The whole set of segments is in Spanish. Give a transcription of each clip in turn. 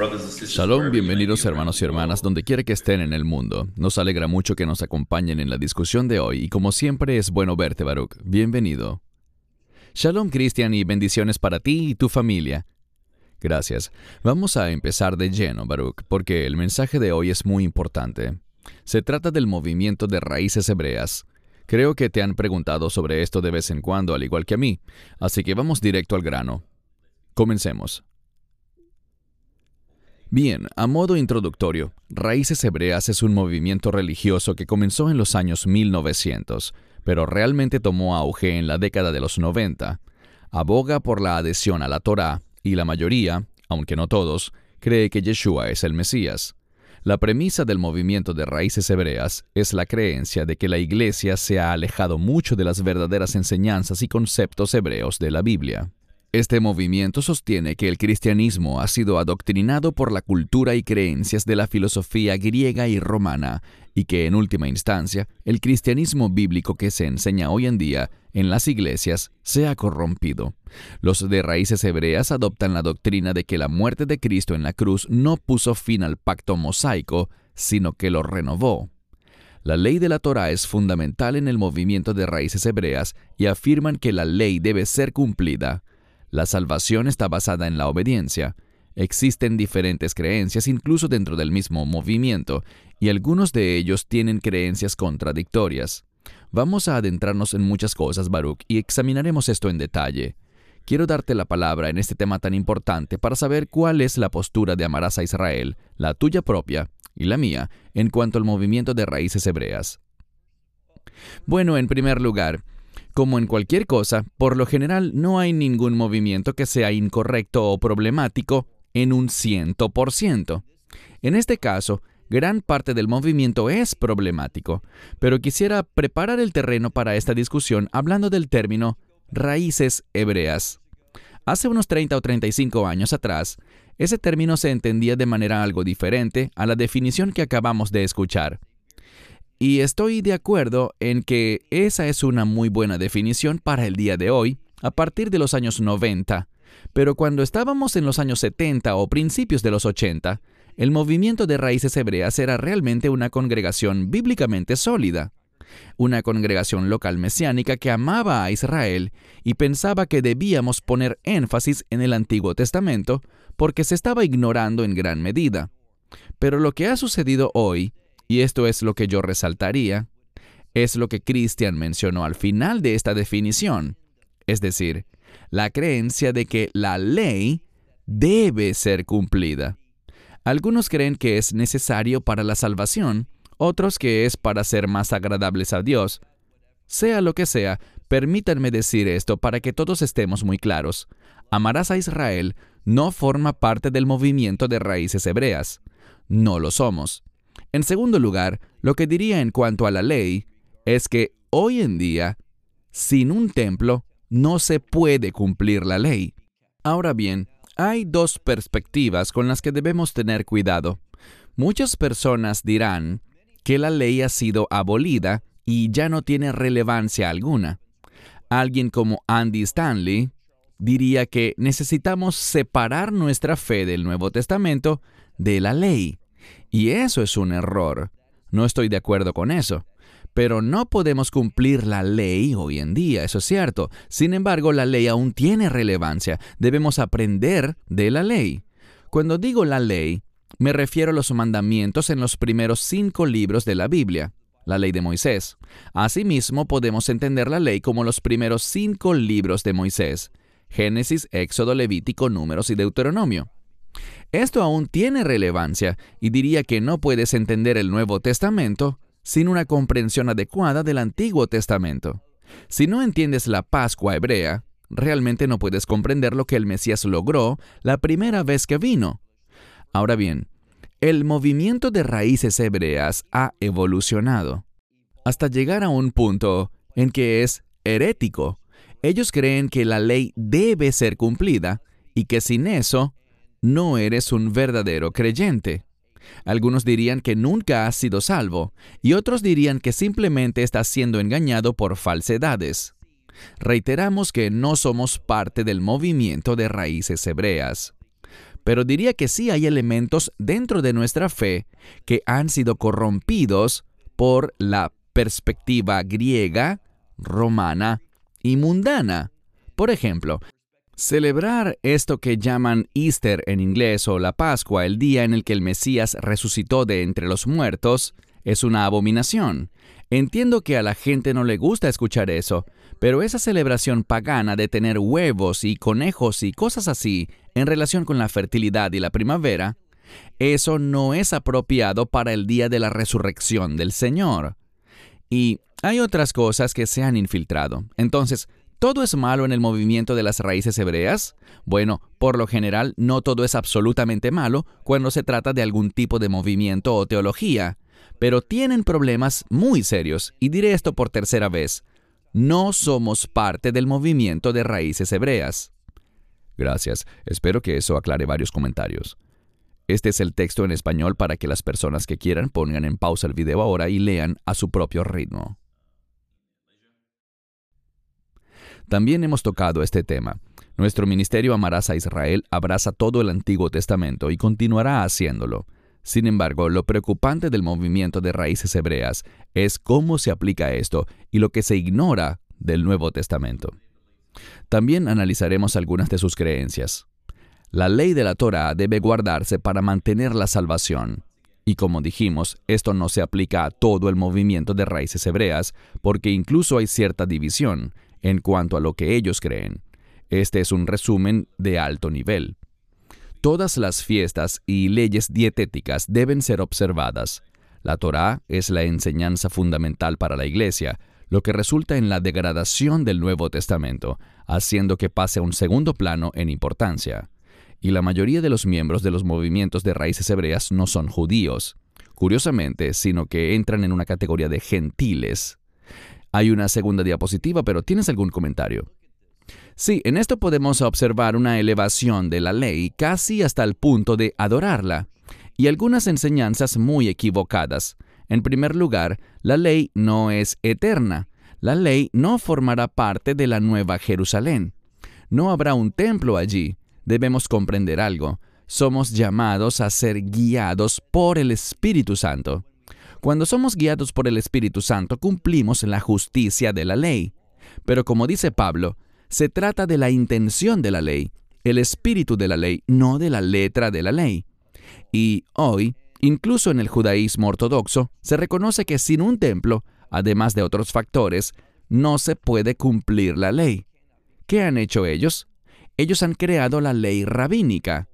Shalom, bienvenidos hermanos y hermanas donde quiera que estén en el mundo. Nos alegra mucho que nos acompañen en la discusión de hoy y como siempre es bueno verte Baruch. Bienvenido. Shalom Cristian y bendiciones para ti y tu familia. Gracias. Vamos a empezar de lleno, Baruch, porque el mensaje de hoy es muy importante. Se trata del movimiento de raíces hebreas. Creo que te han preguntado sobre esto de vez en cuando, al igual que a mí, así que vamos directo al grano. Comencemos. Bien, a modo introductorio, Raíces Hebreas es un movimiento religioso que comenzó en los años 1900, pero realmente tomó auge en la década de los 90. Aboga por la adhesión a la Torá, y la mayoría, aunque no todos, cree que Yeshua es el Mesías. La premisa del movimiento de raíces hebreas es la creencia de que la Iglesia se ha alejado mucho de las verdaderas enseñanzas y conceptos hebreos de la Biblia. Este movimiento sostiene que el cristianismo ha sido adoctrinado por la cultura y creencias de la filosofía griega y romana, y que en última instancia el cristianismo bíblico que se enseña hoy en día en las iglesias se ha corrompido. Los de raíces hebreas adoptan la doctrina de que la muerte de Cristo en la cruz no puso fin al pacto mosaico, sino que lo renovó. La ley de la Torah es fundamental en el movimiento de raíces hebreas y afirman que la ley debe ser cumplida. La salvación está basada en la obediencia. Existen diferentes creencias incluso dentro del mismo movimiento, y algunos de ellos tienen creencias contradictorias. Vamos a adentrarnos en muchas cosas, Baruch, y examinaremos esto en detalle. Quiero darte la palabra en este tema tan importante para saber cuál es la postura de Amarás a Israel, la tuya propia y la mía, en cuanto al movimiento de raíces hebreas. Bueno, en primer lugar, como en cualquier cosa, por lo general no hay ningún movimiento que sea incorrecto o problemático en un ciento por ciento. En este caso, gran parte del movimiento es problemático, pero quisiera preparar el terreno para esta discusión hablando del término raíces hebreas. Hace unos 30 o 35 años atrás, ese término se entendía de manera algo diferente a la definición que acabamos de escuchar. Y estoy de acuerdo en que esa es una muy buena definición para el día de hoy, a partir de los años 90. Pero cuando estábamos en los años 70 o principios de los 80, el movimiento de raíces hebreas era realmente una congregación bíblicamente sólida. Una congregación local mesiánica que amaba a Israel y pensaba que debíamos poner énfasis en el Antiguo Testamento porque se estaba ignorando en gran medida. Pero lo que ha sucedido hoy y esto es lo que yo resaltaría, es lo que Christian mencionó al final de esta definición, es decir, la creencia de que la ley debe ser cumplida. Algunos creen que es necesario para la salvación, otros que es para ser más agradables a Dios. Sea lo que sea, permítanme decir esto para que todos estemos muy claros. Amarás a Israel no forma parte del movimiento de raíces hebreas. No lo somos. En segundo lugar, lo que diría en cuanto a la ley es que hoy en día, sin un templo, no se puede cumplir la ley. Ahora bien, hay dos perspectivas con las que debemos tener cuidado. Muchas personas dirán que la ley ha sido abolida y ya no tiene relevancia alguna. Alguien como Andy Stanley diría que necesitamos separar nuestra fe del Nuevo Testamento de la ley. Y eso es un error. No estoy de acuerdo con eso. Pero no podemos cumplir la ley hoy en día, eso es cierto. Sin embargo, la ley aún tiene relevancia. Debemos aprender de la ley. Cuando digo la ley, me refiero a los mandamientos en los primeros cinco libros de la Biblia, la ley de Moisés. Asimismo, podemos entender la ley como los primeros cinco libros de Moisés, Génesis, Éxodo, Levítico, Números y Deuteronomio. Esto aún tiene relevancia y diría que no puedes entender el Nuevo Testamento sin una comprensión adecuada del Antiguo Testamento. Si no entiendes la Pascua hebrea, realmente no puedes comprender lo que el Mesías logró la primera vez que vino. Ahora bien, el movimiento de raíces hebreas ha evolucionado hasta llegar a un punto en que es herético. Ellos creen que la ley debe ser cumplida y que sin eso no eres un verdadero creyente. Algunos dirían que nunca has sido salvo y otros dirían que simplemente estás siendo engañado por falsedades. Reiteramos que no somos parte del movimiento de raíces hebreas. pero diría que sí hay elementos dentro de nuestra fe que han sido corrompidos por la perspectiva griega, romana y mundana. Por ejemplo, celebrar esto que llaman Easter en inglés o la Pascua, el día en el que el Mesías resucitó de entre los muertos, es una abominación. Entiendo que a la gente no le gusta escuchar eso, pero esa celebración pagana de tener huevos y conejos y cosas así en relación con la fertilidad y la primavera, eso no es apropiado para el día de la resurrección del Señor. Y hay otras cosas que se han infiltrado. Entonces, ¿todo es malo en el movimiento de las raíces hebreas? Bueno, por lo general, no todo es absolutamente malo cuando se trata de algún tipo de movimiento o teología, pero tienen problemas muy serios, y diré esto por tercera vez no somos parte del movimiento de raíces hebreas. Gracias, espero que eso aclare varios comentarios. Este es el texto en español para que las personas que quieran pongan en pausa el video ahora y lean a su propio ritmo. También hemos tocado este tema. Nuestro ministerio Amarás a Israel abraza todo el Antiguo Testamento y continuará haciéndolo. Sin embargo, lo preocupante del movimiento de raíces hebreas es cómo se aplica esto y lo que se ignora del Nuevo Testamento. También analizaremos algunas de sus creencias. La ley de la Torah debe guardarse para mantener la salvación. Y como dijimos, esto no se aplica a todo el movimiento de raíces hebreas, porque incluso hay cierta división en cuanto a lo que ellos creen. Este es un resumen de alto nivel. Todas las fiestas y leyes dietéticas deben ser observadas. La Torá es la enseñanza fundamental para la Iglesia, lo que resulta en la degradación del Nuevo Testamento, haciendo que pase a un segundo plano en importancia. Y la mayoría de los miembros de los movimientos de raíces hebreas no son judíos, curiosamente, sino que entran en una categoría de gentiles. Hay una segunda diapositiva, pero ¿tienes algún comentario? Sí, en esto podemos observar una elevación de la ley casi hasta el punto de adorarla, y algunas enseñanzas muy equivocadas. En primer lugar, la ley no es eterna. La ley no formará parte de la nueva Jerusalén. No habrá un templo allí. Debemos comprender algo. Somos llamados a ser guiados por el Espíritu Santo. Cuando somos guiados por el Espíritu Santo, cumplimos la justicia de la ley. Pero como dice Pablo, se trata de la intención de la ley, el espíritu de la ley, no de la letra de la ley. Y hoy, incluso en el judaísmo ortodoxo, se reconoce que sin un templo, además de otros factores, no se puede cumplir la ley. ¿Qué han hecho ellos? Ellos han creado la ley rabínica.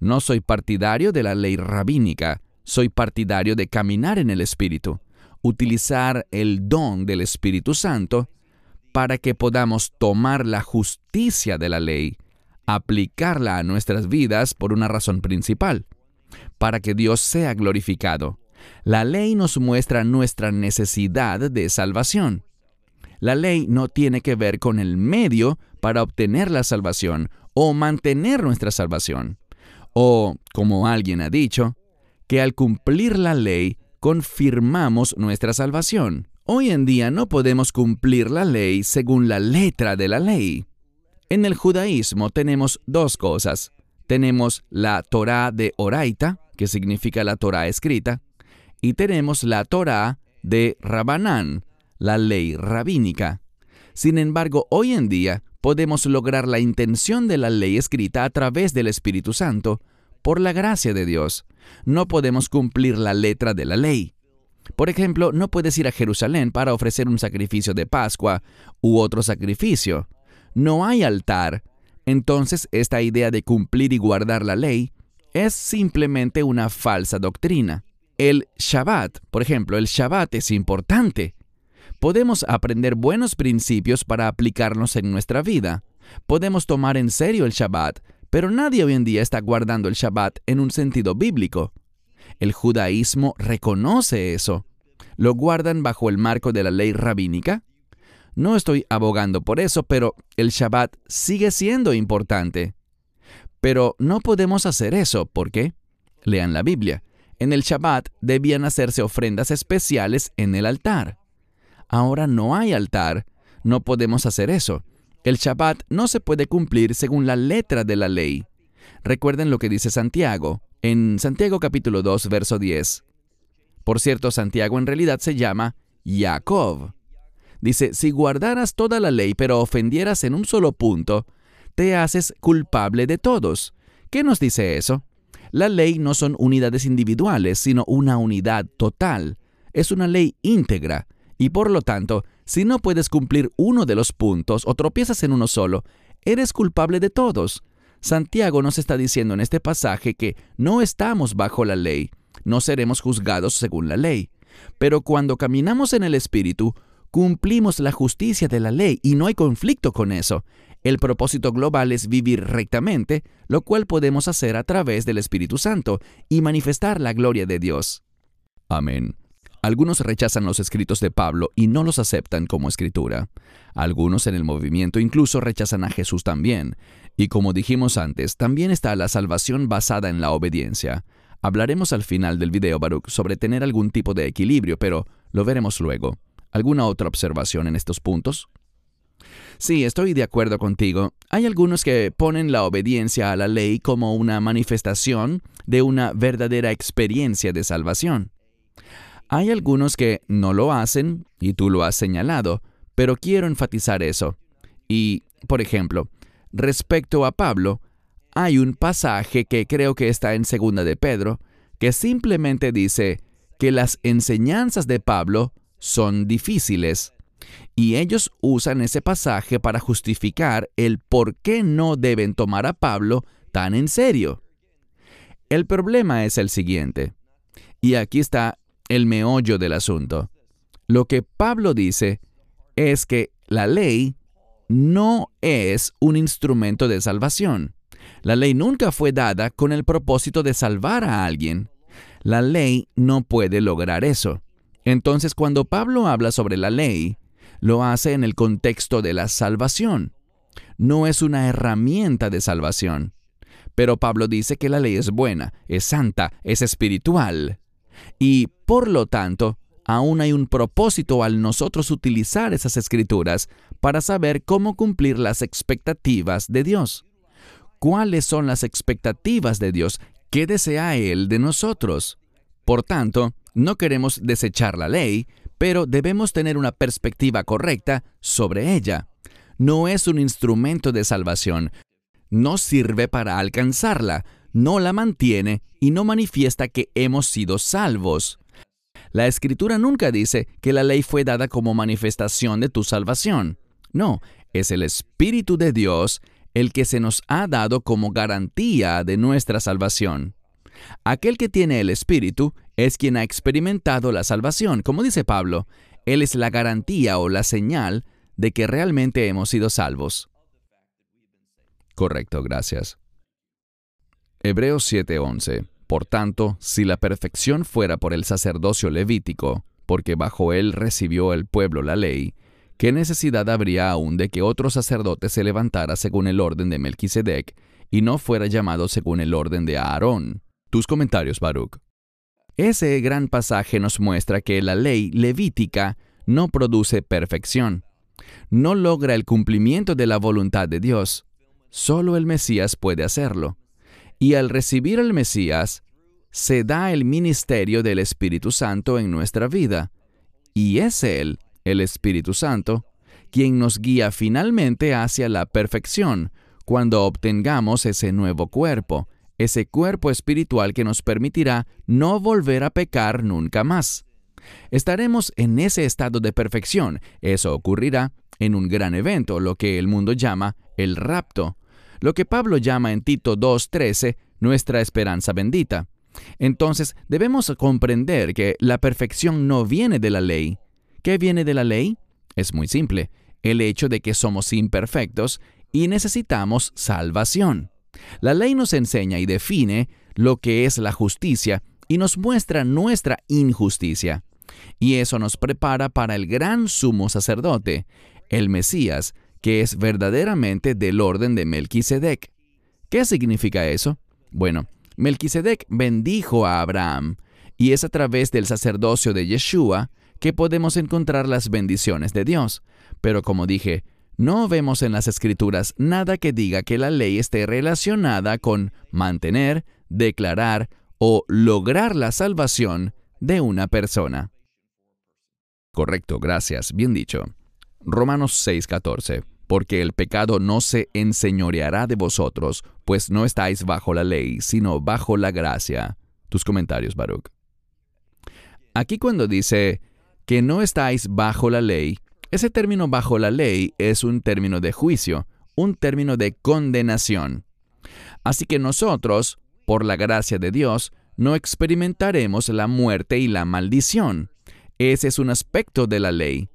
No soy partidario de la ley rabínica, soy partidario de caminar en el Espíritu, utilizar el don del Espíritu Santo para que podamos tomar la justicia de la ley, aplicarla a nuestras vidas por una razón principal, para que Dios sea glorificado. La ley nos muestra nuestra necesidad de salvación. La ley no tiene que ver con el medio para obtener la salvación o mantener nuestra salvación. O, como alguien ha dicho, que al cumplir la ley confirmamos nuestra salvación. Hoy en día no podemos cumplir la ley según la letra de la ley. En el judaísmo tenemos dos cosas. Tenemos la Torá de Oraita, que significa la Torá escrita, y tenemos la Torá de Rabanán, la ley rabínica. Sin embargo, hoy en día podemos lograr la intención de la ley escrita a través del Espíritu Santo, por la gracia de Dios. No podemos cumplir la letra de la ley. Por ejemplo, no puedes ir a Jerusalén para ofrecer un sacrificio de Pascua u otro sacrificio. No hay altar. Entonces, esta idea de cumplir y guardar la ley es simplemente una falsa doctrina. El Shabbat, por ejemplo, el Shabbat es importante. Podemos aprender buenos principios para aplicarlos en nuestra vida. Podemos tomar en serio el Shabbat, pero nadie hoy en día está guardando el Shabbat en un sentido bíblico. El judaísmo reconoce eso. ¿Lo guardan bajo el marco de la ley rabínica? No estoy abogando por eso, pero el Shabbat sigue siendo importante. Pero no podemos hacer eso. ¿Por qué? Lean la Biblia. En el Shabbat debían hacerse ofrendas especiales en el altar. Ahora no hay altar. No podemos hacer eso. El Shabbat no se puede cumplir según la letra de la ley. Recuerden lo que dice Santiago, en Santiago capítulo 2, verso 10. Por cierto, Santiago en realidad se llama Jacob. Dice, si guardaras toda la ley pero ofendieras en un solo punto, te haces culpable de todos. ¿Qué nos dice eso? La ley no son unidades individuales, sino una unidad total. Es una ley íntegra. Y por lo tanto, si no puedes cumplir uno de los puntos o tropiezas en uno solo, eres culpable de todos. Santiago nos está diciendo en este pasaje que no estamos bajo la ley, no seremos juzgados según la ley. Pero cuando caminamos en el Espíritu, cumplimos la justicia de la ley y no hay conflicto con eso. El propósito global es vivir rectamente, lo cual podemos hacer a través del Espíritu Santo y manifestar la gloria de Dios. Amén. Algunos rechazan los escritos de Pablo y no los aceptan como escritura. Algunos en el movimiento incluso rechazan a Jesús también. Y como dijimos antes, también está la salvación basada en la obediencia. Hablaremos al final del video, Baruch, sobre tener algún tipo de equilibrio, pero lo veremos luego. ¿Alguna otra observación en estos puntos? Sí, estoy de acuerdo contigo. Hay algunos que ponen la obediencia a la ley como una manifestación de una verdadera experiencia de salvación. Hay algunos que no lo hacen, y tú lo has señalado, pero quiero enfatizar eso. Y, por ejemplo, respecto a Pablo, hay un pasaje que creo que está en Segunda de Pedro, que simplemente dice que las enseñanzas de Pablo son difíciles. Y ellos usan ese pasaje para justificar el por qué no deben tomar a Pablo tan en serio. El problema es el siguiente, y aquí está el meollo del asunto. Lo que Pablo dice es que la ley no es un instrumento de salvación. La ley nunca fue dada con el propósito de salvar a alguien. La ley no puede lograr eso. Entonces, cuando Pablo habla sobre la ley, lo hace en el contexto de la salvación. No es una herramienta de salvación. Pero Pablo dice que la ley es buena, es santa, es espiritual. Y, por lo tanto, aún hay un propósito al nosotros utilizar esas escrituras para saber cómo cumplir las expectativas de Dios. ¿Cuáles son las expectativas de Dios? ¿Qué desea Él de nosotros? Por tanto, no queremos desechar la ley, pero debemos tener una perspectiva correcta sobre ella. No es un instrumento de salvación. No sirve para alcanzarla, no la mantiene y no manifiesta que hemos sido salvos. La escritura nunca dice que la ley fue dada como manifestación de tu salvación. No, es el Espíritu de Dios el que se nos ha dado como garantía de nuestra salvación. Aquel que tiene el Espíritu es quien ha experimentado la salvación. Como dice Pablo, Él es la garantía o la señal de que realmente hemos sido salvos. Correcto, gracias. Hebreos 7:11. Por tanto, si la perfección fuera por el sacerdocio levítico, porque bajo él recibió el pueblo la ley, ¿qué necesidad habría aún de que otro sacerdote se levantara según el orden de Melquisedec y no fuera llamado según el orden de Aarón? Tus comentarios, Baruch. Ese gran pasaje nos muestra que la ley levítica no produce perfección, no logra el cumplimiento de la voluntad de Dios. Solo el Mesías puede hacerlo. Y al recibir al Mesías, se da el ministerio del Espíritu Santo en nuestra vida. Y es Él, el Espíritu Santo, quien nos guía finalmente hacia la perfección cuando obtengamos ese nuevo cuerpo, ese cuerpo espiritual que nos permitirá no volver a pecar nunca más. Estaremos en ese estado de perfección. Eso ocurrirá en un gran evento, lo que el mundo llama el rapto, lo que Pablo llama en Tito 2.13 nuestra esperanza bendita. Entonces debemos comprender que la perfección no viene de la ley. ¿Qué viene de la ley? Es muy simple, el hecho de que somos imperfectos y necesitamos salvación. La ley nos enseña y define lo que es la justicia y nos muestra nuestra injusticia. Y eso nos prepara para el gran sumo sacerdote, el Mesías, que es verdaderamente del orden de Melquisedec. ¿Qué significa eso? Bueno, Melquisedec bendijo a Abraham, y es a través del sacerdocio de Yeshua que podemos encontrar las bendiciones de Dios. Pero como dije, No vemos en las escrituras nada que diga que la ley esté relacionada con mantener, declarar o lograr la salvación de una persona. Correcto, gracias, bien dicho. Romanos 6:14. Porque el pecado no se enseñoreará de vosotros, pues no estáis bajo la ley, sino bajo la gracia. Tus comentarios, Baruch. Aquí cuando dice que no estáis bajo la ley, ese término bajo la ley es un término de juicio, un término de condenación. Así que nosotros, por la gracia de Dios, no experimentaremos la muerte y la maldición. Ese es un aspecto de la ley.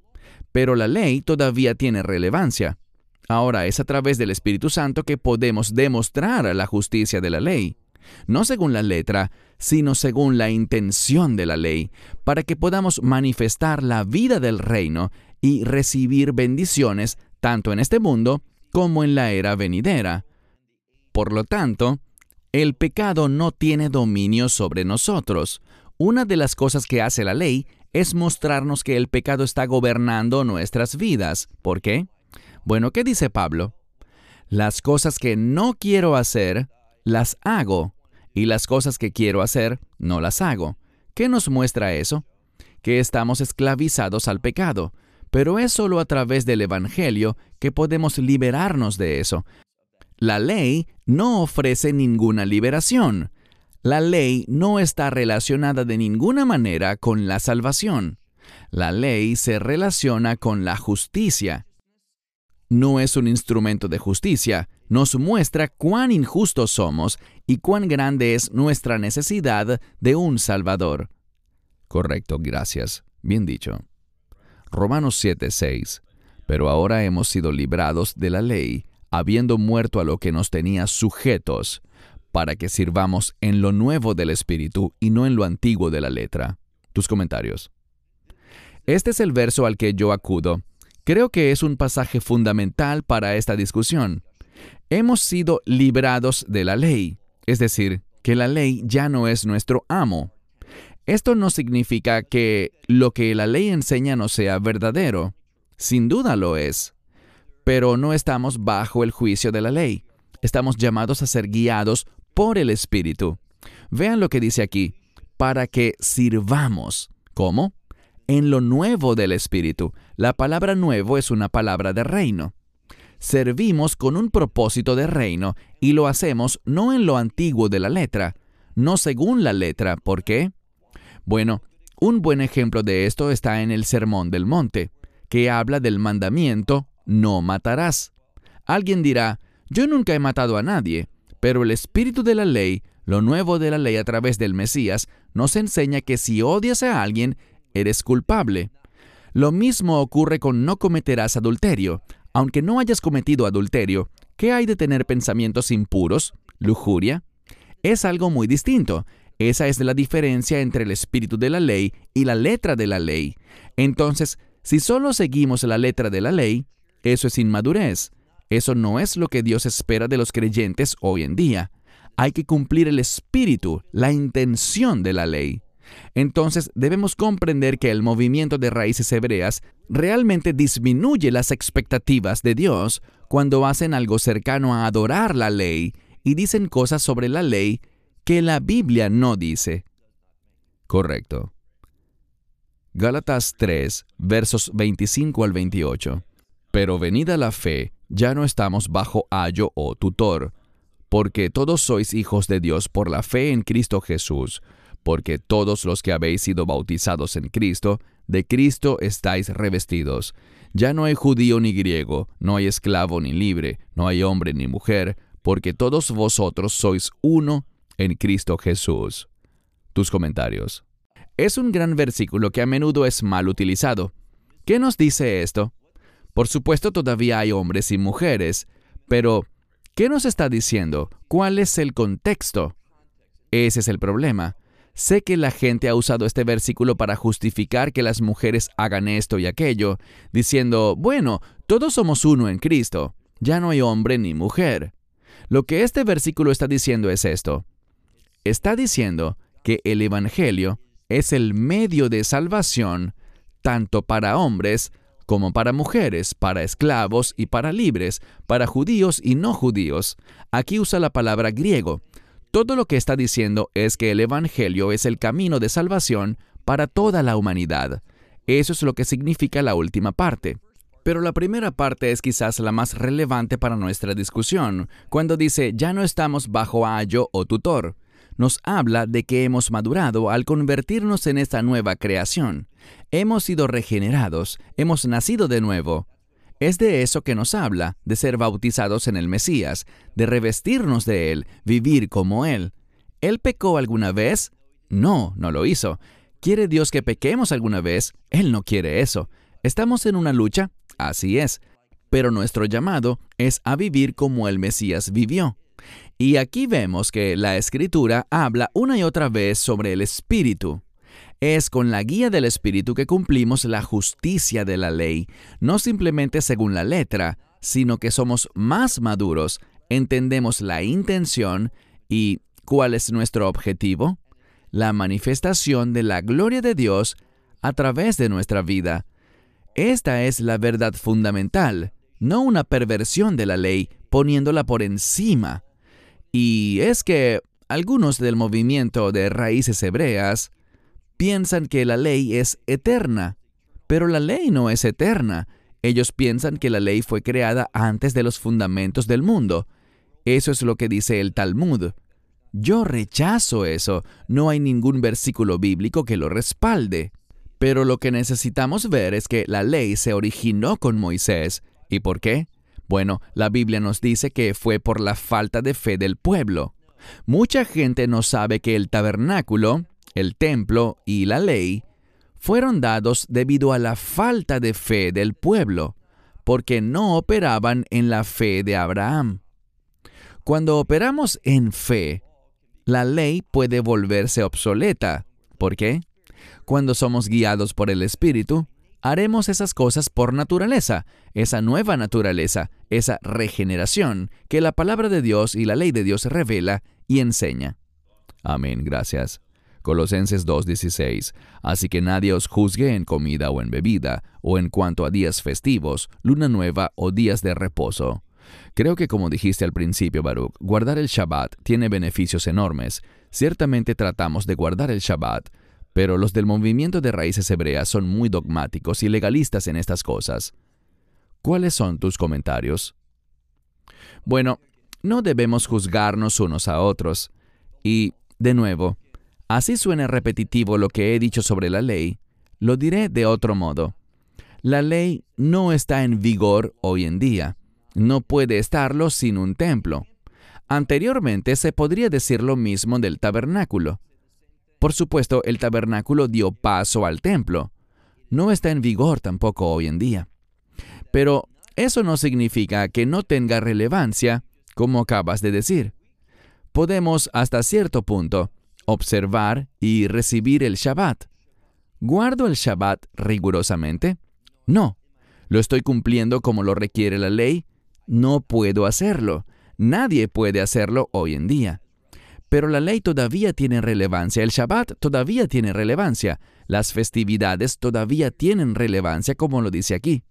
Pero la ley todavía tiene relevancia. Ahora es a través del Espíritu Santo que podemos demostrar la justicia de la ley, no según la letra, sino según la intención de la ley, para que podamos manifestar la vida del reino y recibir bendiciones tanto en este mundo como en la era venidera. Por lo tanto, el pecado no tiene dominio sobre nosotros. Una de las cosas que hace la ley es mostrarnos que el pecado está gobernando nuestras vidas. ¿Por qué? Bueno, ¿qué dice Pablo? Las cosas que no quiero hacer, las hago, y las cosas que quiero hacer, no las hago. ¿Qué nos muestra eso? Que estamos esclavizados al pecado, pero es solo a través del Evangelio que podemos liberarnos de eso. La ley no ofrece ninguna liberación. La ley no está relacionada de ninguna manera con la salvación. La ley se relaciona con la justicia no es un instrumento de justicia, nos muestra cuán injustos somos y cuán grande es nuestra necesidad de un Salvador. Correcto, gracias. Bien dicho. Romanos 7:6. Pero ahora hemos sido librados de la ley, habiendo muerto a lo que nos tenía sujetos, para que sirvamos en lo nuevo del Espíritu y no en lo antiguo de la letra. Tus comentarios. Este es el verso al que yo acudo Creo que es un pasaje fundamental para esta discusión. Hemos sido librados de la ley, es decir, que la ley ya no es nuestro amo. Esto no significa que lo que la ley enseña no sea verdadero. Sin duda lo es. Pero no estamos bajo el juicio de la ley. Estamos llamados a ser guiados por el Espíritu. Vean lo que dice aquí, para que sirvamos. ¿Cómo? en lo nuevo del Espíritu. La palabra nuevo es una palabra de reino. Servimos con un propósito de reino y lo hacemos no en lo antiguo de la letra, no según la letra. ¿Por qué? Bueno, un buen ejemplo de esto está en el Sermón del Monte, que habla del mandamiento no matarás. Alguien dirá, yo nunca he matado a nadie, pero el espíritu de la ley, lo nuevo de la ley a través del Mesías, nos enseña que si odias a alguien, eres culpable. Lo mismo ocurre con no cometerás adulterio. Aunque no hayas cometido adulterio, ¿qué hay de tener pensamientos impuros, lujuria? Es algo muy distinto. Esa es la diferencia entre el espíritu de la ley y la letra de la ley. Entonces, si solo seguimos la letra de la ley, eso es inmadurez. Eso no es lo que Dios espera de los creyentes hoy en día. Hay que cumplir el espíritu, la intención de la ley. Entonces debemos comprender que el movimiento de raíces hebreas realmente disminuye las expectativas de Dios cuando hacen algo cercano a adorar la ley y dicen cosas sobre la ley que la Biblia no dice. Correcto. Gálatas 3, versos 25 al 28. Pero venida la fe, ya no estamos bajo ayo o tutor, porque todos sois hijos de Dios por la fe en Cristo Jesús porque todos los que habéis sido bautizados en Cristo, de Cristo estáis revestidos. Ya no hay judío ni griego, no hay esclavo ni libre, no hay hombre ni mujer, porque todos vosotros sois uno en Cristo Jesús. Tus comentarios. Es un gran versículo que a menudo es mal utilizado. ¿Qué nos dice esto? Por supuesto todavía hay hombres y mujeres, pero ¿qué nos está diciendo? ¿Cuál es el contexto? Ese es el problema. Sé que la gente ha usado este versículo para justificar que las mujeres hagan esto y aquello, diciendo, bueno, todos somos uno en Cristo, ya no hay hombre ni mujer. Lo que este versículo está diciendo es esto. Está diciendo que el Evangelio es el medio de salvación tanto para hombres como para mujeres, para esclavos y para libres, para judíos y no judíos. Aquí usa la palabra griego. Todo lo que está diciendo es que el Evangelio es el camino de salvación para toda la humanidad. Eso es lo que significa la última parte. Pero la primera parte es quizás la más relevante para nuestra discusión, cuando dice ya no estamos bajo ayo o tutor. Nos habla de que hemos madurado al convertirnos en esta nueva creación. Hemos sido regenerados, hemos nacido de nuevo. Es de eso que nos habla, de ser bautizados en el Mesías, de revestirnos de Él, vivir como Él. ¿Él pecó alguna vez? No, no lo hizo. ¿Quiere Dios que pequemos alguna vez? Él no quiere eso. ¿Estamos en una lucha? Así es. Pero nuestro llamado es a vivir como el Mesías vivió. Y aquí vemos que la Escritura habla una y otra vez sobre el Espíritu. Es con la guía del Espíritu que cumplimos la justicia de la ley, no simplemente según la letra, sino que somos más maduros, entendemos la intención y ¿cuál es nuestro objetivo? La manifestación de la gloria de Dios a través de nuestra vida. Esta es la verdad fundamental, no una perversión de la ley poniéndola por encima. Y es que algunos del movimiento de raíces hebreas piensan que la ley es eterna, pero la ley no es eterna. Ellos piensan que la ley fue creada antes de los fundamentos del mundo. Eso es lo que dice el Talmud. Yo rechazo eso. No hay ningún versículo bíblico que lo respalde. Pero lo que necesitamos ver es que la ley se originó con Moisés. ¿Y por qué? Bueno, la Biblia nos dice que fue por la falta de fe del pueblo. Mucha gente no sabe que el tabernáculo, el templo y la ley fueron dados debido a la falta de fe del pueblo, porque no operaban en la fe de Abraham. Cuando operamos en fe, la ley puede volverse obsoleta. ¿Por qué? Cuando somos guiados por el Espíritu, haremos esas cosas por naturaleza, esa nueva naturaleza, esa regeneración que la palabra de Dios y la ley de Dios revela y enseña. Amén, gracias. Colosenses 2:16. Así que nadie os juzgue en comida o en bebida, o en cuanto a días festivos, luna nueva o días de reposo. Creo que como dijiste al principio, Baruch, guardar el Shabbat tiene beneficios enormes. Ciertamente tratamos de guardar el Shabbat, pero los del movimiento de raíces hebreas son muy dogmáticos y legalistas en estas cosas. ¿Cuáles son tus comentarios? Bueno, no debemos juzgarnos unos a otros. Y, de nuevo, así suena repetitivo lo que he dicho sobre la ley, lo diré de otro modo. La ley no está en vigor hoy en día. No puede estarlo sin un templo. Anteriormente se podría decir lo mismo del tabernáculo. Por supuesto, el tabernáculo dio paso al templo. No está en vigor tampoco hoy en día. Pero eso no significa que no tenga relevancia, como acabas de decir. Podemos, hasta cierto punto, observar y recibir el Shabbat. ¿Guardo el Shabbat rigurosamente? No. ¿Lo estoy cumpliendo como lo requiere la ley? No puedo hacerlo. Nadie puede hacerlo hoy en día. Pero la ley todavía tiene relevancia, el Shabbat todavía tiene relevancia, las festividades todavía tienen relevancia, como lo dice aquí.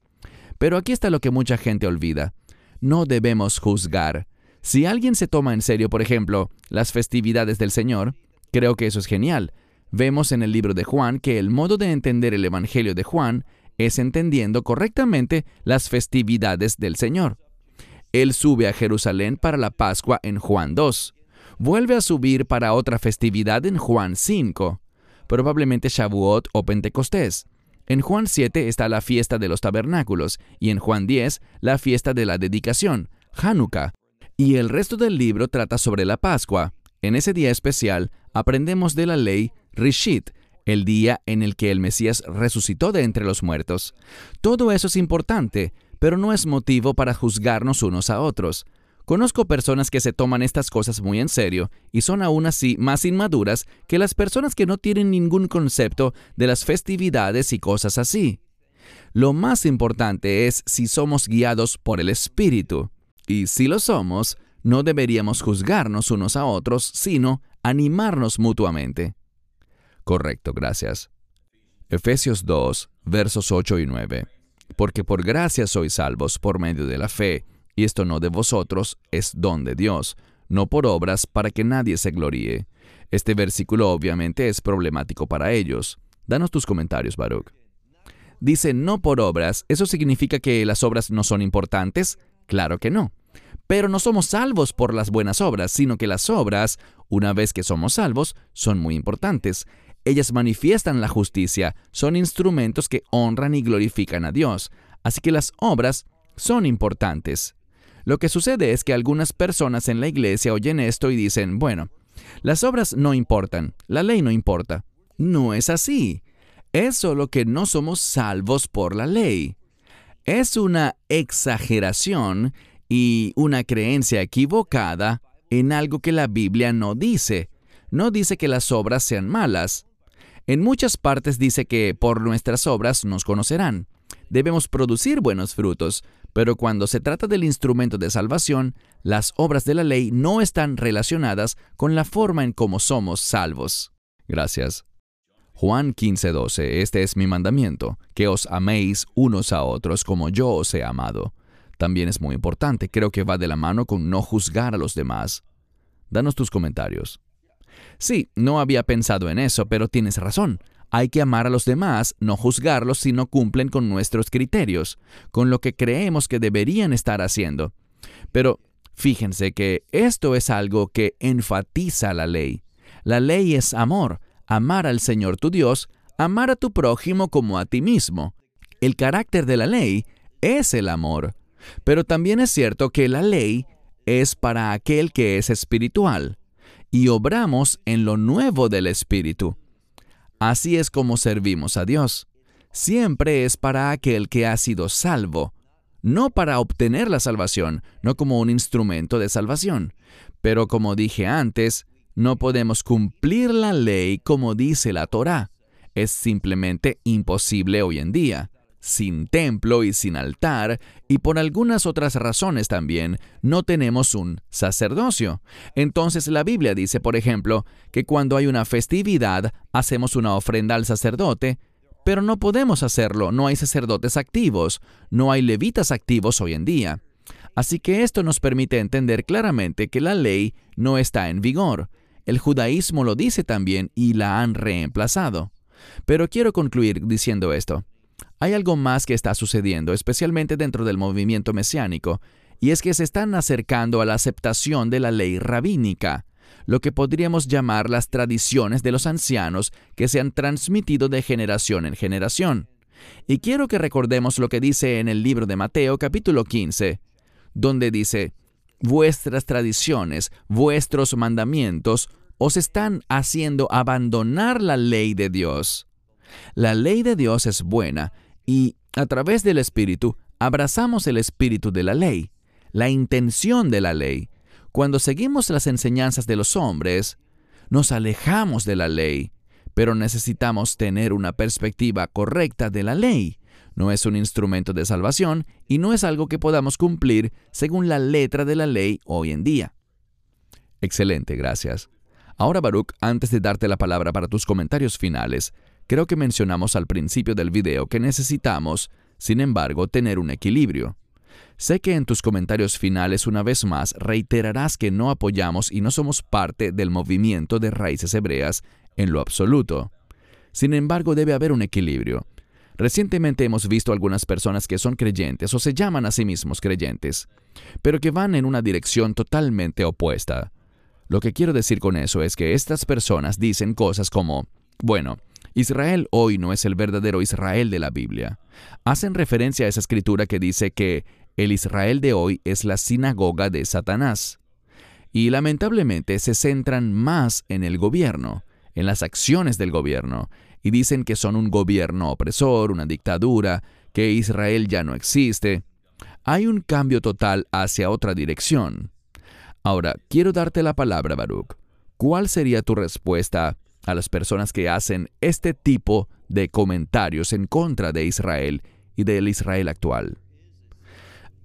Pero aquí está lo que mucha gente olvida. No debemos juzgar. Si alguien se toma en serio, por ejemplo, las festividades del Señor, creo que eso es genial. Vemos en el libro de Juan que el modo de entender el Evangelio de Juan es entendiendo correctamente las festividades del Señor. Él sube a Jerusalén para la Pascua en Juan 2 vuelve a subir para otra festividad en Juan 5, probablemente Shavuot o Pentecostés. En Juan 7 está la fiesta de los tabernáculos y en Juan 10 la fiesta de la dedicación, Hanukkah. Y el resto del libro trata sobre la Pascua. En ese día especial aprendemos de la ley Rishit, el día en el que el Mesías resucitó de entre los muertos. Todo eso es importante, pero no es motivo para juzgarnos unos a otros. Conozco personas que se toman estas cosas muy en serio y son aún así más inmaduras que las personas que no tienen ningún concepto de las festividades y cosas así. Lo más importante es si somos guiados por el Espíritu. Y si lo somos, no deberíamos juzgarnos unos a otros, sino animarnos mutuamente. Correcto, gracias. Efesios 2, versos 8 y 9. Porque por gracia sois salvos por medio de la fe, y esto no de vosotros, es don de Dios, no por obras para que nadie se gloríe. Este versículo obviamente es problemático para ellos. Danos tus comentarios, Baruch. Dice no por obras, ¿eso significa que las obras no son importantes? Claro que no. Pero no somos salvos por las buenas obras, sino que las obras, una vez que somos salvos, son muy importantes. Ellas manifiestan la justicia, son instrumentos que honran y glorifican a Dios. Así que las obras son importantes. Lo que sucede es que algunas personas en la iglesia oyen esto y dicen, bueno, las obras no importan, la ley no importa. No es así. Es solo que no somos salvos por la ley. Es una exageración y una creencia equivocada en algo que la Biblia no dice. No dice que las obras sean malas. En muchas partes dice que por nuestras obras nos conocerán. Debemos producir buenos frutos, pero cuando se trata del instrumento de salvación, las obras de la ley no están relacionadas con la forma en cómo somos salvos. Gracias. Juan 15:12, este es mi mandamiento, que os améis unos a otros como yo os he amado. También es muy importante, creo que va de la mano con no juzgar a los demás. Danos tus comentarios. Sí, no había pensado en eso, pero tienes razón. Hay que amar a los demás, no juzgarlos si no cumplen con nuestros criterios, con lo que creemos que deberían estar haciendo. Pero fíjense que esto es algo que enfatiza la ley. La ley es amor, amar al Señor tu Dios, amar a tu prójimo como a ti mismo. El carácter de la ley es el amor. Pero también es cierto que la ley es para aquel que es espiritual, y obramos en lo nuevo del Espíritu. Así es como servimos a Dios. Siempre es para aquel que ha sido salvo, no para obtener la salvación, no como un instrumento de salvación. Pero como dije antes, no podemos cumplir la ley como dice la Torá. Es simplemente imposible hoy en día. Sin templo y sin altar, y por algunas otras razones también, no tenemos un sacerdocio. Entonces la Biblia dice, por ejemplo, que cuando hay una festividad hacemos una ofrenda al sacerdote, pero no podemos hacerlo, no hay sacerdotes activos, no hay levitas activos hoy en día. Así que esto nos permite entender claramente que la ley no está en vigor. El judaísmo lo dice también y la han reemplazado. Pero quiero concluir diciendo esto. Hay algo más que está sucediendo, especialmente dentro del movimiento mesiánico, y es que se están acercando a la aceptación de la ley rabínica, lo que podríamos llamar las tradiciones de los ancianos que se han transmitido de generación en generación. Y quiero que recordemos lo que dice en el libro de Mateo capítulo 15, donde dice, vuestras tradiciones, vuestros mandamientos, os están haciendo abandonar la ley de Dios. La ley de Dios es buena y a través del Espíritu abrazamos el espíritu de la ley, la intención de la ley. Cuando seguimos las enseñanzas de los hombres, nos alejamos de la ley, pero necesitamos tener una perspectiva correcta de la ley. No es un instrumento de salvación y no es algo que podamos cumplir según la letra de la ley hoy en día. Excelente, gracias. Ahora, Baruch, antes de darte la palabra para tus comentarios finales, Creo que mencionamos al principio del video que necesitamos, sin embargo, tener un equilibrio. Sé que en tus comentarios finales una vez más reiterarás que no apoyamos y no somos parte del movimiento de raíces hebreas en lo absoluto. Sin embargo, debe haber un equilibrio. Recientemente hemos visto algunas personas que son creyentes o se llaman a sí mismos creyentes, pero que van en una dirección totalmente opuesta. Lo que quiero decir con eso es que estas personas dicen cosas como, bueno, Israel hoy no es el verdadero Israel de la Biblia. Hacen referencia a esa escritura que dice que el Israel de hoy es la sinagoga de Satanás. Y lamentablemente se centran más en el gobierno, en las acciones del gobierno, y dicen que son un gobierno opresor, una dictadura, que Israel ya no existe. Hay un cambio total hacia otra dirección. Ahora, quiero darte la palabra, Baruch. ¿Cuál sería tu respuesta a las personas que hacen este tipo de comentarios en contra de Israel y del Israel actual.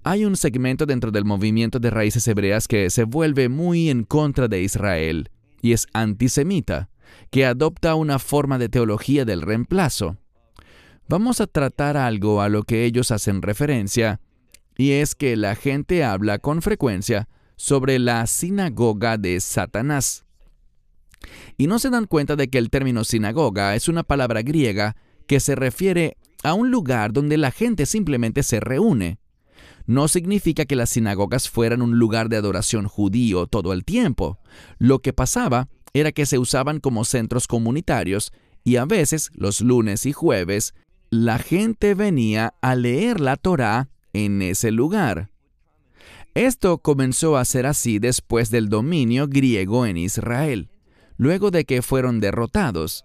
Hay un segmento dentro del movimiento de raíces hebreas que se vuelve muy en contra de Israel y es antisemita, que adopta una forma de teología del reemplazo. vamos a tratar algo a lo que ellos hacen referencia, y es que la gente habla con frecuencia sobre la sinagoga de Satanás. Y no se dan cuenta de que el término sinagoga es una palabra griega que se refiere a un lugar donde la gente simplemente se reúne. No significa que las sinagogas fueran un lugar de adoración judío todo el tiempo. Lo que pasaba era que se usaban como centros comunitarios y a veces, los lunes y jueves, la gente venía a leer la Torá en ese lugar. Esto comenzó a ser así después del dominio griego en Israel, luego de que fueron derrotados.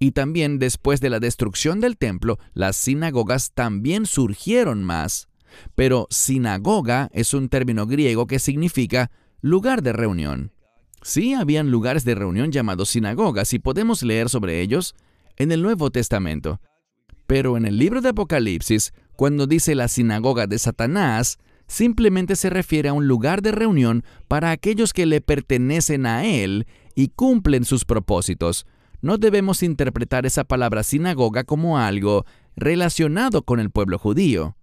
Y también después de la destrucción del templo, las sinagogas también surgieron más. Pero sinagoga es un término griego que significa lugar de reunión. Sí, habían lugares de reunión llamados sinagogas y podemos leer sobre ellos en el Nuevo Testamento. Pero en el libro de Apocalipsis, cuando dice la sinagoga de Satanás, simplemente se refiere a un lugar de reunión para aquellos que le pertenecen a él y cumplen sus propósitos. No debemos interpretar esa palabra sinagoga como algo relacionado con el pueblo judío.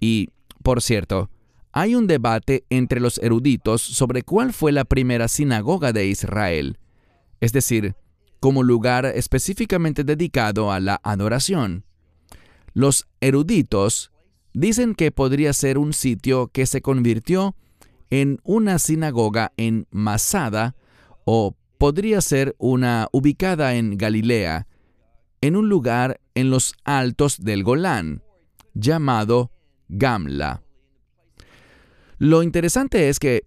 Y, por cierto, hay un debate entre los eruditos sobre cuál fue la primera sinagoga de Israel, es decir, como lugar específicamente dedicado a la adoración. Los eruditos dicen que podría ser un sitio que se convirtió en una sinagoga en Masada o podría ser una ubicada en Galilea, en un lugar en los altos del Golán, llamado Gamla. Lo interesante es que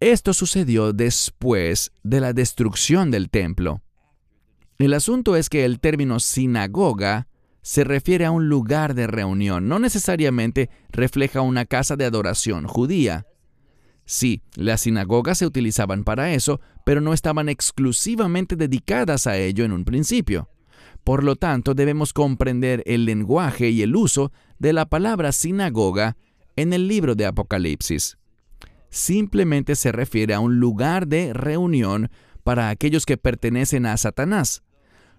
esto sucedió después de la destrucción del templo. El asunto es que el término sinagoga se refiere a un lugar de reunión, no necesariamente refleja una casa de adoración judía. Sí, las sinagogas se utilizaban para eso, pero no estaban exclusivamente dedicadas a ello en un principio. Por lo tanto, debemos comprender el lenguaje y el uso de la palabra sinagoga en el libro de Apocalipsis. Simplemente se refiere a un lugar de reunión para aquellos que pertenecen a Satanás.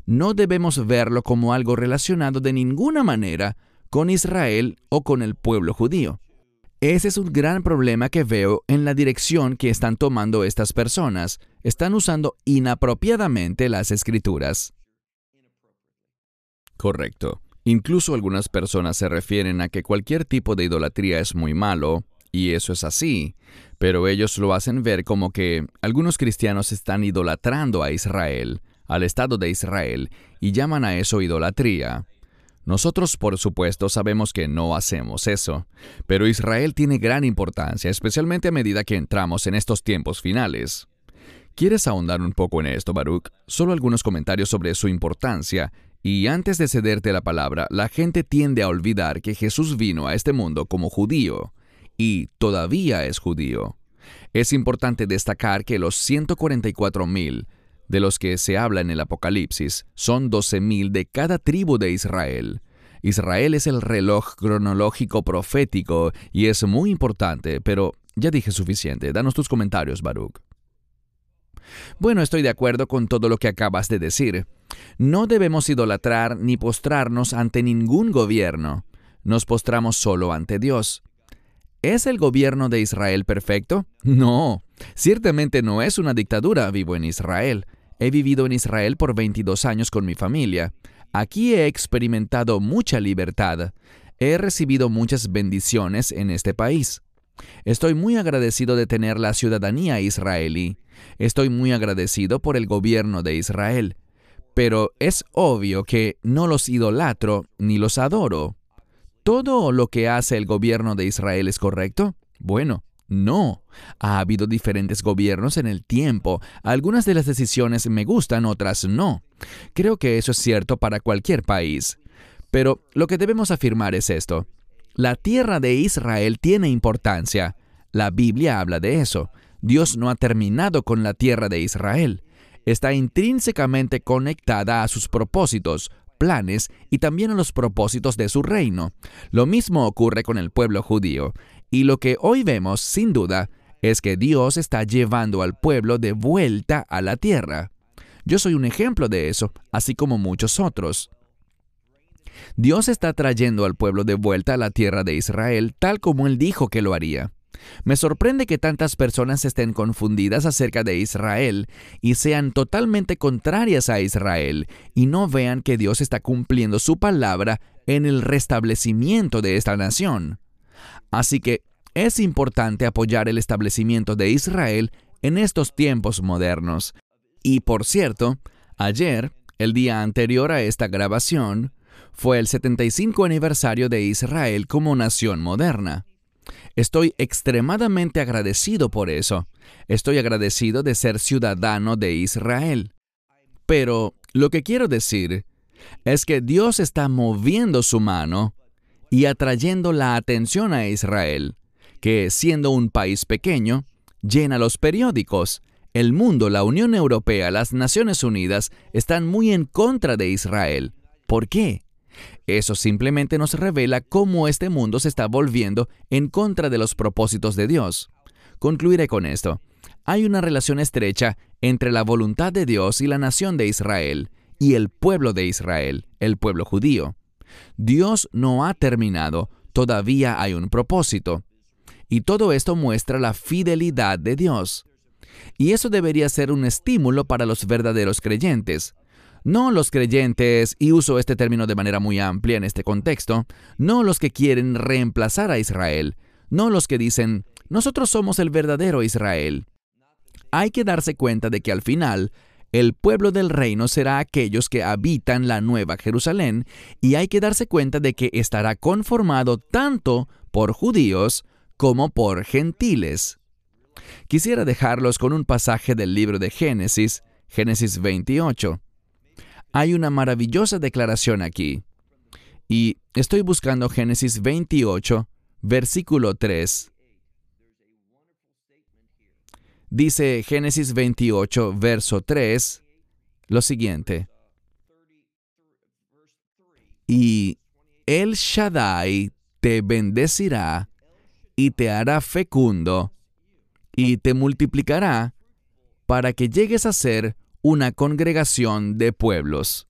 No debemos verlo como algo relacionado de ninguna manera con Israel o con el pueblo judío. Ese es un gran problema que veo en la dirección que están tomando estas personas. Están usando inapropiadamente las escrituras. Correcto. Incluso algunas personas se refieren a que cualquier tipo de idolatría es muy malo, y eso es así, pero ellos lo hacen ver como que algunos cristianos están idolatrando a Israel, al Estado de Israel, y llaman a eso idolatría. Nosotros, por supuesto, sabemos que no hacemos eso, pero Israel tiene gran importancia, especialmente a medida que entramos en estos tiempos finales. ¿Quieres ahondar un poco en esto, Baruch? Solo algunos comentarios sobre su importancia y antes de cederte la palabra, la gente tiende a olvidar que Jesús vino a este mundo como judío, y todavía es judío. Es importante destacar que los 144.000 de los que se habla en el Apocalipsis son 12.000 de cada tribu de Israel. Israel es el reloj cronológico profético y es muy importante, pero ya dije suficiente. Danos tus comentarios, Baruch. Bueno, estoy de acuerdo con todo lo que acabas de decir. No debemos idolatrar ni postrarnos ante ningún gobierno. Nos postramos solo ante Dios. ¿Es el gobierno de Israel perfecto? No, ciertamente no es una dictadura. Vivo en Israel. He vivido en Israel por 22 años con mi familia. Aquí he experimentado mucha libertad. He recibido muchas bendiciones en este país. Estoy muy agradecido de tener la ciudadanía israelí. Estoy muy agradecido por el gobierno de Israel. Pero es obvio que no los idolatro ni los adoro. ¿Todo lo que hace el gobierno de Israel es correcto? Bueno, no. Ha habido diferentes gobiernos en el tiempo. Algunas de las decisiones me gustan, otras no. Creo que eso es cierto para cualquier país. Pero lo que debemos afirmar es esto. La tierra de Israel tiene importancia. La Biblia habla de eso. Dios no ha terminado con la tierra de Israel. Está intrínsecamente conectada a sus propósitos, planes y también a los propósitos de su reino. Lo mismo ocurre con el pueblo judío. Y lo que hoy vemos, sin duda, es que Dios está llevando al pueblo de vuelta a la tierra. Yo soy un ejemplo de eso, así como muchos otros. Dios está trayendo al pueblo de vuelta a la tierra de Israel tal como Él dijo que lo haría. Me sorprende que tantas personas estén confundidas acerca de Israel y sean totalmente contrarias a Israel y no vean que Dios está cumpliendo su palabra en el restablecimiento de esta nación. Así que es importante apoyar el establecimiento de Israel en estos tiempos modernos. Y por cierto, ayer, el día anterior a esta grabación, fue el 75 aniversario de Israel como nación moderna. Estoy extremadamente agradecido por eso. Estoy agradecido de ser ciudadano de Israel. Pero lo que quiero decir es que Dios está moviendo su mano y atrayendo la atención a Israel, que siendo un país pequeño, llena los periódicos. El mundo, la Unión Europea, las Naciones Unidas están muy en contra de Israel. ¿Por qué? Eso simplemente nos revela cómo este mundo se está volviendo en contra de los propósitos de Dios. Concluiré con esto. Hay una relación estrecha entre la voluntad de Dios y la nación de Israel, y el pueblo de Israel, el pueblo judío. Dios no ha terminado, todavía hay un propósito. Y todo esto muestra la fidelidad de Dios. Y eso debería ser un estímulo para los verdaderos creyentes. No los creyentes, y uso este término de manera muy amplia en este contexto, no los que quieren reemplazar a Israel, no los que dicen, nosotros somos el verdadero Israel. Hay que darse cuenta de que al final, el pueblo del reino será aquellos que habitan la nueva Jerusalén, y hay que darse cuenta de que estará conformado tanto por judíos como por gentiles. Quisiera dejarlos con un pasaje del libro de Génesis, Génesis 28. Hay una maravillosa declaración aquí. Y estoy buscando Génesis 28, versículo 3. Dice Génesis 28, verso 3, lo siguiente. Y el Shaddai te bendecirá y te hará fecundo y te multiplicará para que llegues a ser una congregación de pueblos.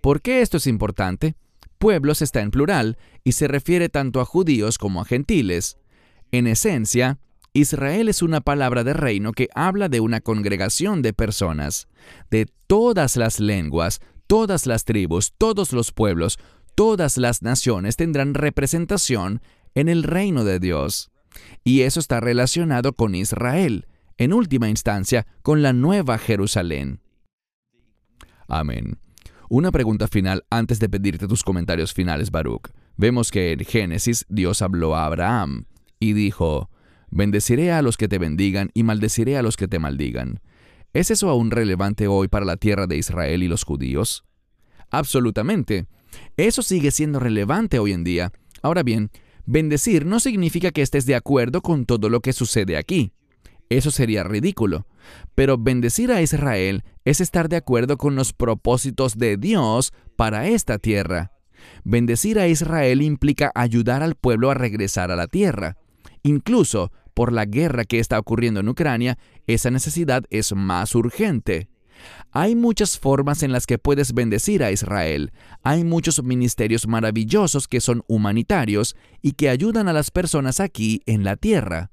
¿Por qué esto es importante? Pueblos está en plural y se refiere tanto a judíos como a gentiles. En esencia, Israel es una palabra de reino que habla de una congregación de personas, de todas las lenguas, todas las tribus, todos los pueblos, todas las naciones tendrán representación en el reino de Dios. Y eso está relacionado con Israel, en última instancia, con la nueva Jerusalén. Amén. Una pregunta final antes de pedirte tus comentarios finales, Baruch. Vemos que en Génesis Dios habló a Abraham y dijo, Bendeciré a los que te bendigan y maldeciré a los que te maldigan. ¿Es eso aún relevante hoy para la tierra de Israel y los judíos? Absolutamente. Eso sigue siendo relevante hoy en día. Ahora bien, bendecir no significa que estés de acuerdo con todo lo que sucede aquí. Eso sería ridículo. Pero bendecir a Israel es estar de acuerdo con los propósitos de Dios para esta tierra. Bendecir a Israel implica ayudar al pueblo a regresar a la tierra. Incluso por la guerra que está ocurriendo en Ucrania, esa necesidad es más urgente. Hay muchas formas en las que puedes bendecir a Israel. Hay muchos ministerios maravillosos que son humanitarios y que ayudan a las personas aquí en la tierra.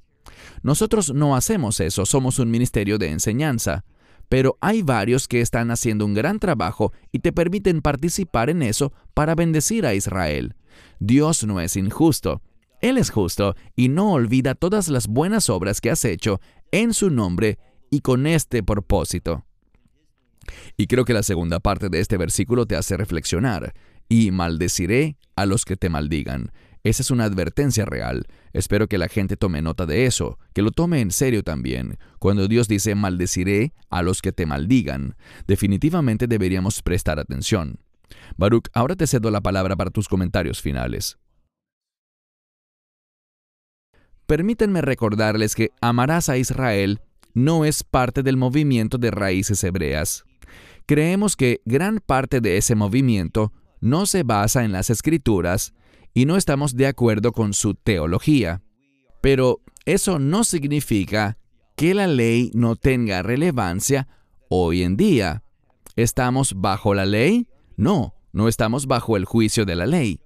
Nosotros no hacemos eso, somos un ministerio de enseñanza, pero hay varios que están haciendo un gran trabajo y te permiten participar en eso para bendecir a Israel. Dios no es injusto. Él es justo y no olvida todas las buenas obras que has hecho en su nombre y con este propósito. Y creo que la segunda parte de este versículo te hace reflexionar. Y maldeciré a los que te maldigan. Esa es una advertencia real. Espero que la gente tome nota de eso, que lo tome en serio también. Cuando Dios dice maldeciré a los que te maldigan, definitivamente deberíamos prestar atención. Baruch, ahora te cedo la palabra para tus comentarios finales. Permítanme recordarles que amarás a Israel no es parte del movimiento de raíces hebreas. Creemos que gran parte de ese movimiento no se basa en las escrituras, y no estamos de acuerdo con su teología. Pero eso no significa que la ley no tenga relevancia hoy en día. ¿Estamos bajo la ley? No, no estamos bajo el juicio de la ley.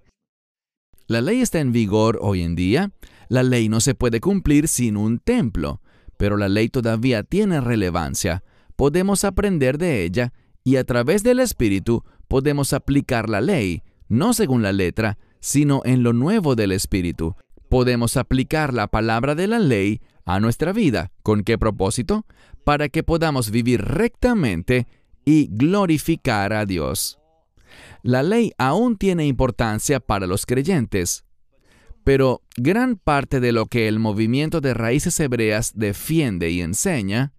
La ley está en vigor hoy en día. La ley no se puede cumplir sin un templo, pero la ley todavía tiene relevancia. Podemos aprender de ella y a través del Espíritu podemos aplicar la ley, no según la letra, sino en lo nuevo del Espíritu. Podemos aplicar la palabra de la ley a nuestra vida. ¿Con qué propósito? Para que podamos vivir rectamente y glorificar a Dios. La ley aún tiene importancia para los creyentes, pero gran parte de lo que el movimiento de raíces hebreas defiende y enseña,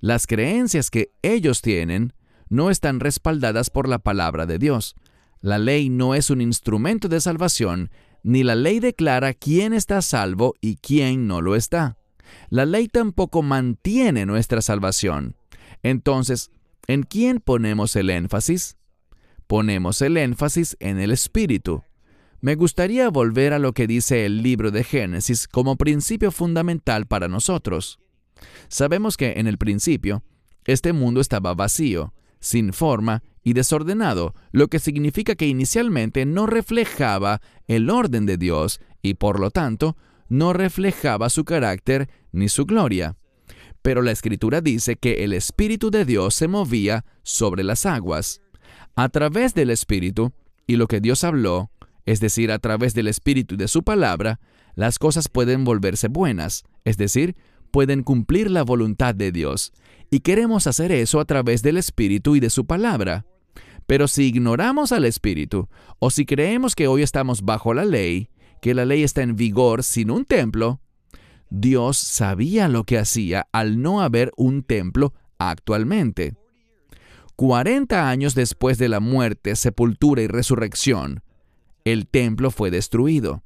las creencias que ellos tienen, no están respaldadas por la palabra de Dios. La ley no es un instrumento de salvación, ni la ley declara quién está salvo y quién no lo está. La ley tampoco mantiene nuestra salvación. Entonces, ¿en quién ponemos el énfasis? Ponemos el énfasis en el Espíritu. Me gustaría volver a lo que dice el libro de Génesis como principio fundamental para nosotros. Sabemos que en el principio, este mundo estaba vacío, sin forma y desordenado, lo que significa que inicialmente no reflejaba el orden de Dios y por lo tanto no reflejaba su carácter ni su gloria. Pero la escritura dice que el Espíritu de Dios se movía sobre las aguas. A través del Espíritu y lo que Dios habló, es decir, a través del Espíritu y de su palabra, las cosas pueden volverse buenas, es decir, pueden cumplir la voluntad de Dios. Y queremos hacer eso a través del Espíritu y de su palabra. Pero si ignoramos al Espíritu, o si creemos que hoy estamos bajo la ley, que la ley está en vigor sin un templo, Dios sabía lo que hacía al no haber un templo actualmente. 40 años después de la muerte, sepultura y resurrección, el templo fue destruido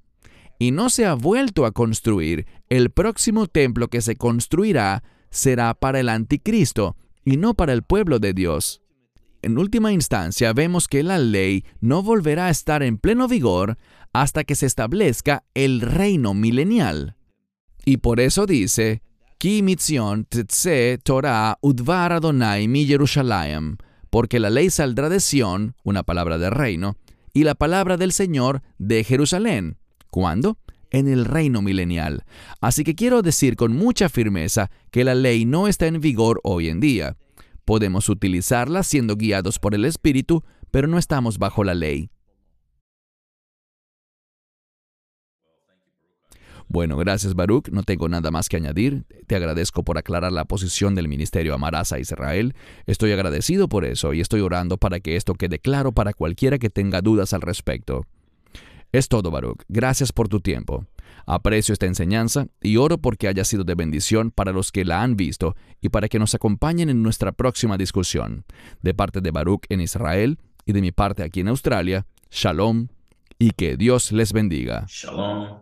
y no se ha vuelto a construir. El próximo templo que se construirá será para el anticristo y no para el pueblo de Dios. En última instancia, vemos que la ley no volverá a estar en pleno vigor hasta que se establezca el reino milenial. Y por eso dice, Ki mitzion Torah udvar Adonai mi Jerusalem, porque la ley saldrá de Sión, una palabra de reino, y la palabra del Señor de Jerusalén. ¿Cuándo? En el reino milenial. Así que quiero decir con mucha firmeza que la ley no está en vigor hoy en día. Podemos utilizarla siendo guiados por el Espíritu, pero no estamos bajo la ley. Bueno, gracias Baruch, no tengo nada más que añadir. Te agradezco por aclarar la posición del ministerio Amarás a Israel. Estoy agradecido por eso y estoy orando para que esto quede claro para cualquiera que tenga dudas al respecto. Es todo, Baruch. Gracias por tu tiempo. Aprecio esta enseñanza y oro porque haya sido de bendición para los que la han visto y para que nos acompañen en nuestra próxima discusión. De parte de Baruch en Israel y de mi parte aquí en Australia, Shalom y que Dios les bendiga. Shalom